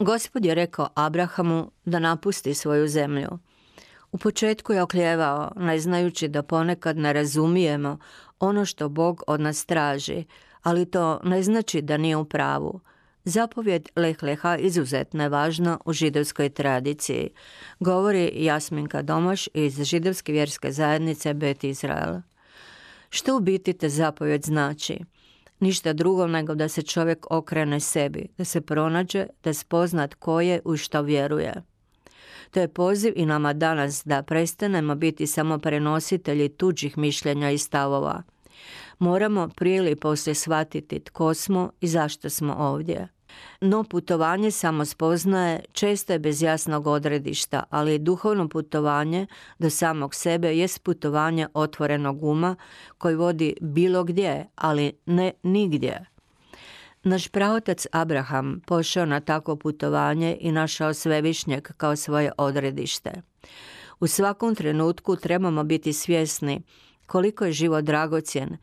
Gospod je rekao Abrahamu da napusti svoju zemlju. U početku je okljevao, ne znajući da ponekad ne razumijemo ono što Bog od nas traži, ali to ne znači da nije u pravu. Zapovjed Leh Leha izuzetno je važna u židovskoj tradiciji, govori Jasminka Domaš iz židovske vjerske zajednice Bet Izrael. Što u biti te zapovjed znači? Ništa drugo nego da se čovjek okrene sebi, da se pronađe, da spozna tko je u što vjeruje. To je poziv i nama danas da prestanemo biti samo prenositelji tuđih mišljenja i stavova. Moramo prije ili poslije shvatiti tko smo i zašto smo ovdje. No putovanje samo spoznaje često je bez jasnog odredišta, ali duhovno putovanje do samog sebe jest putovanje otvorenog uma koji vodi bilo gdje, ali ne nigdje. Naš praotac Abraham pošao na takvo putovanje i našao svevišnjeg kao svoje odredište. U svakom trenutku trebamo biti svjesni koliko je život dragocjen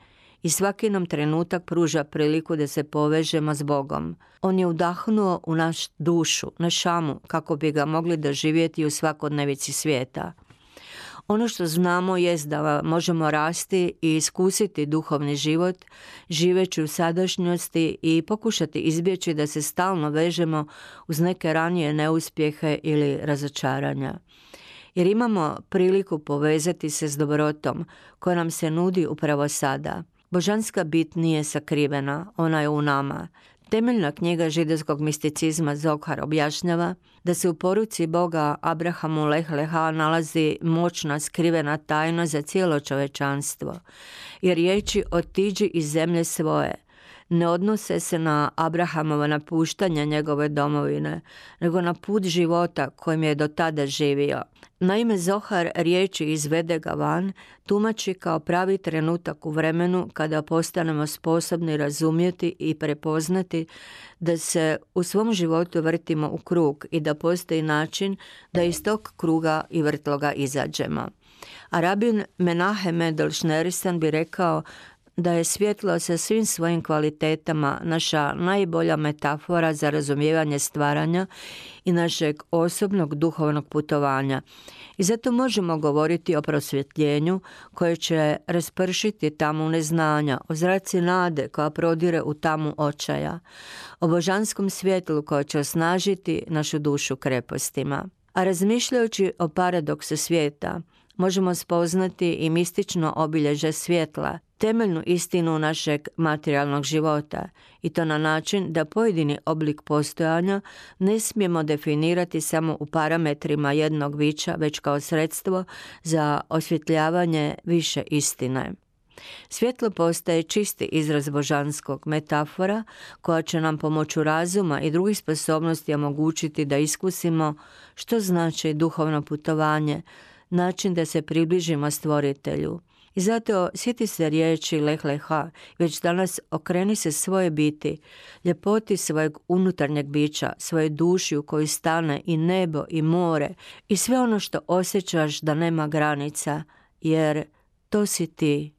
i svaki nam trenutak pruža priliku da se povežemo s Bogom. On je udahnuo u naš dušu, na šamu, kako bi ga mogli doživjeti u svakodnevici svijeta. Ono što znamo jest da možemo rasti i iskusiti duhovni život, živeći u sadašnjosti i pokušati izbjeći da se stalno vežemo uz neke ranije neuspjehe ili razočaranja. Jer imamo priliku povezati se s dobrotom koja nam se nudi upravo sada – Božanska bit nije sakrivena, ona je u nama. Temeljna knjiga židovskog misticizma Zohar objašnjava da se u poruci Boga Abrahamu Leh Leha nalazi moćna skrivena tajna za cijelo čovečanstvo. Jer riječi otiđi iz zemlje svoje ne odnose se na Abrahamovo napuštanje njegove domovine, nego na put života kojim je do tada živio. Naime, Zohar riječi izvede ga van, tumači kao pravi trenutak u vremenu kada postanemo sposobni razumjeti i prepoznati da se u svom životu vrtimo u krug i da postoji način da iz tog kruga i vrtloga izađemo. A rabin Menahem Mendel bi rekao da je svjetlo sa svim svojim kvalitetama naša najbolja metafora za razumijevanje stvaranja i našeg osobnog duhovnog putovanja. I zato možemo govoriti o prosvjetljenju koje će raspršiti tamu neznanja, o zraci nade koja prodire u tamu očaja, o božanskom svjetlu koje će osnažiti našu dušu krepostima. A razmišljajući o paradoksu svijeta, možemo spoznati i mistično obilježe svjetla, temeljnu istinu našeg materijalnog života i to na način da pojedini oblik postojanja ne smijemo definirati samo u parametrima jednog vića, već kao sredstvo za osvjetljavanje više istine. Svjetlo postaje čisti izraz božanskog metafora koja će nam pomoću razuma i drugih sposobnosti omogućiti da iskusimo što znači duhovno putovanje, način da se približimo stvoritelju. I zato sjeti se riječi leh leha, već danas okreni se svoje biti, ljepoti svojeg unutarnjeg bića, svoje duši u kojoj stane i nebo i more i sve ono što osjećaš da nema granica, jer to si ti.